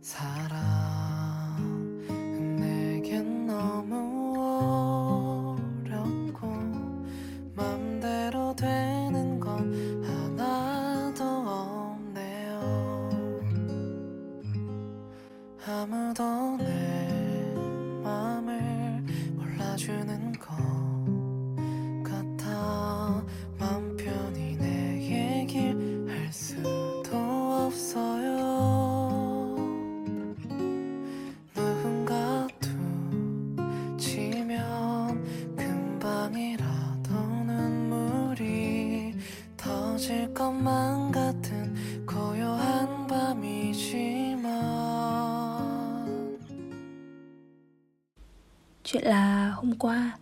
사랑 내겐 너무 어렵고 맘대로 되는 건 하나도 없네요. 아무도 내 맘을 몰라주는 고요한 밤이지만 Chuyện là hôm qua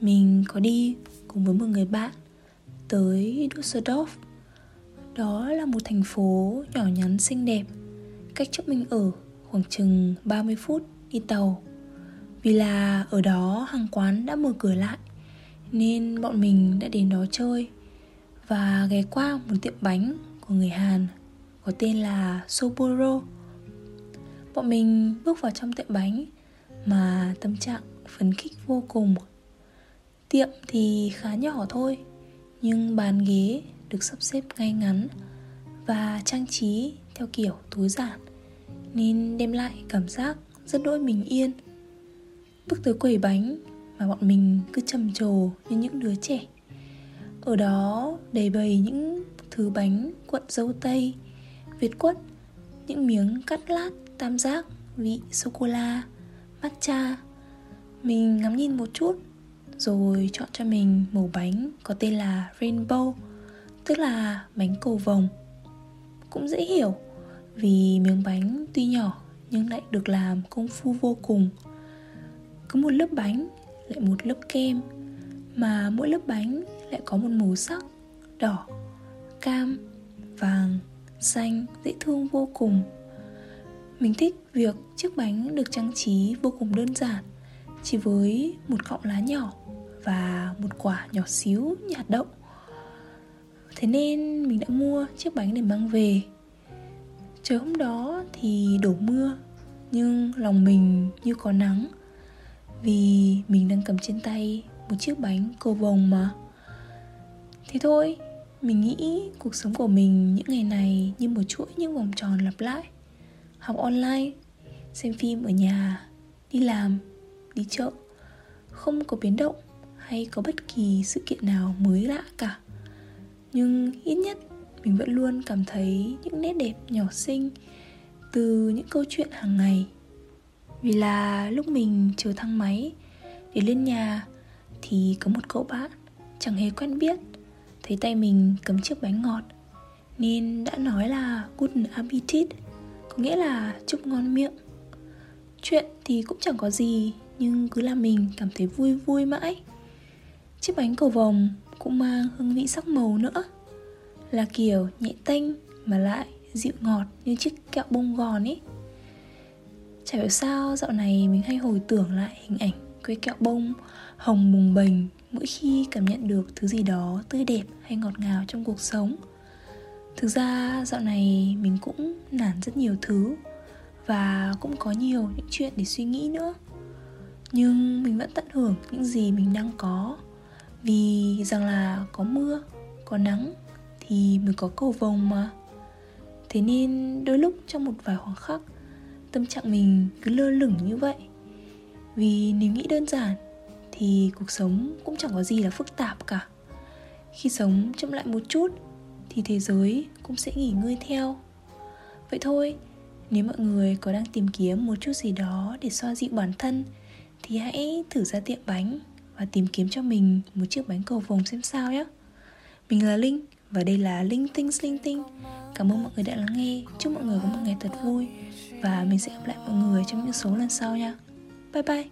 mình có đi cùng với một người bạn tới Düsseldorf. Đó là một thành phố nhỏ nhắn xinh đẹp, cách chỗ mình ở khoảng chừng 30 phút đi tàu. Vì là ở đó hàng quán đã mở cửa lại nên bọn mình đã đến đó chơi và ghé qua một tiệm bánh của người Hàn có tên là Soboro. Bọn mình bước vào trong tiệm bánh mà tâm trạng phấn khích vô cùng. Tiệm thì khá nhỏ thôi, nhưng bàn ghế được sắp xếp ngay ngắn và trang trí theo kiểu tối giản, nên đem lại cảm giác rất đỗi bình yên. Bước tới quầy bánh mà bọn mình cứ trầm trồ như những đứa trẻ. Ở đó đầy bày những thứ bánh cuộn dâu tây việt quất, những miếng cắt lát tam giác, vị sô cô la matcha. Mình ngắm nhìn một chút, rồi chọn cho mình màu bánh có tên là rainbow, tức là bánh cầu vồng. Cũng dễ hiểu, vì miếng bánh tuy nhỏ nhưng lại được làm công phu vô cùng. Cứ một lớp bánh, lại một lớp kem, mà mỗi lớp bánh lại có một màu sắc đỏ, cam, vàng xanh, dễ thương vô cùng. Mình thích việc chiếc bánh được trang trí vô cùng đơn giản, chỉ với một cọng lá nhỏ và một quả nhỏ xíu như hạt đậu. Thế nên mình đã mua chiếc bánh để mang về. Trời hôm đó thì đổ mưa, nhưng lòng mình như có nắng, vì mình đang cầm trên tay một chiếc bánh cầu vồng mà. Thế thôi mình nghĩ cuộc sống của mình những ngày này như một chuỗi những vòng tròn lặp lại. Học online, xem phim ở nhà, đi làm, đi chợ. Không có biến động hay có bất kỳ sự kiện nào mới lạ cả. Nhưng ít nhất, mình vẫn luôn cảm thấy những nét đẹp nhỏ xinh từ những câu chuyện hàng ngày. Vì là lúc mình chờ thang máy để lên nhà thì có một cậu bạn chẳng hề quen biết thấy tay mình cầm chiếc bánh ngọt, nên đã nói là good appetit có nghĩa là chúc ngon miệng. Chuyện thì cũng chẳng có gì, nhưng cứ làm mình cảm thấy vui vui mãi. Chiếc bánh cầu vồng cũng mang hương vị sắc màu nữa, là kiểu nhẹ tênh mà lại dịu ngọt như chiếc kẹo bông gòn ấy. Chả hiểu sao dạo này mình hay hồi tưởng lại hình ảnh quê kẹo bông, hồng bùng bềnh, mỗi khi cảm nhận được thứ gì đó tươi đẹp hay ngọt ngào trong cuộc sống. Thực ra, dạo này mình cũng nản rất nhiều thứ và cũng có nhiều những chuyện để suy nghĩ nữa. Nhưng mình vẫn tận hưởng những gì mình đang có, vì rằng là có mưa, có nắng thì mới có cầu vồng mà. Thế nên đôi lúc trong một vài khoảng khắc, tâm trạng mình cứ lơ lửng như vậy vì nếu nghĩ đơn giản, thì cuộc sống cũng chẳng có gì là phức tạp cả. Khi sống chậm lại một chút, thì thế giới cũng sẽ nghỉ ngơi theo. Vậy thôi, nếu mọi người có đang tìm kiếm một chút gì đó để xoa dịu bản thân, thì hãy thử ra tiệm bánh và tìm kiếm cho mình một chiếc bánh cầu vồng xem sao nhé. Mình là Linh Và đây là Linh Tinh Linh Tinh. Cảm ơn mọi người đã lắng nghe. Chúc mọi người có một ngày thật vui Và mình sẽ gặp lại mọi người trong những số lần sau nha. Bye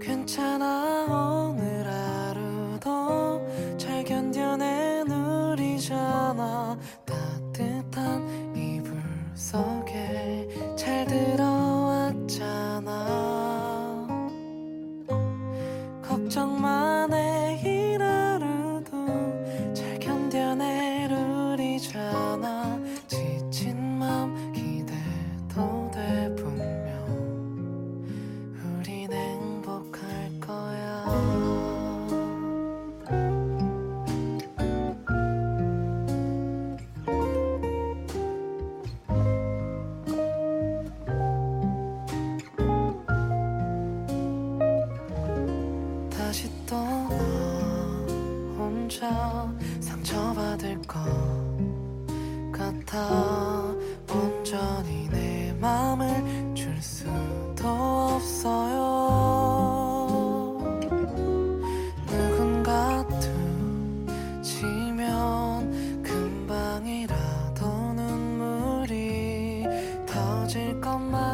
괜찮아 오늘 하루도 잘 견뎌낸 우리잖아. 따뜻한 이불 속에 잘 들어왔잖아. 걱정만 해 혼자 상처받을 것 같아. 온전히 내 맘을 줄 수도 없어요. 누군가 두지면 금방이라도 눈물이 터질 것만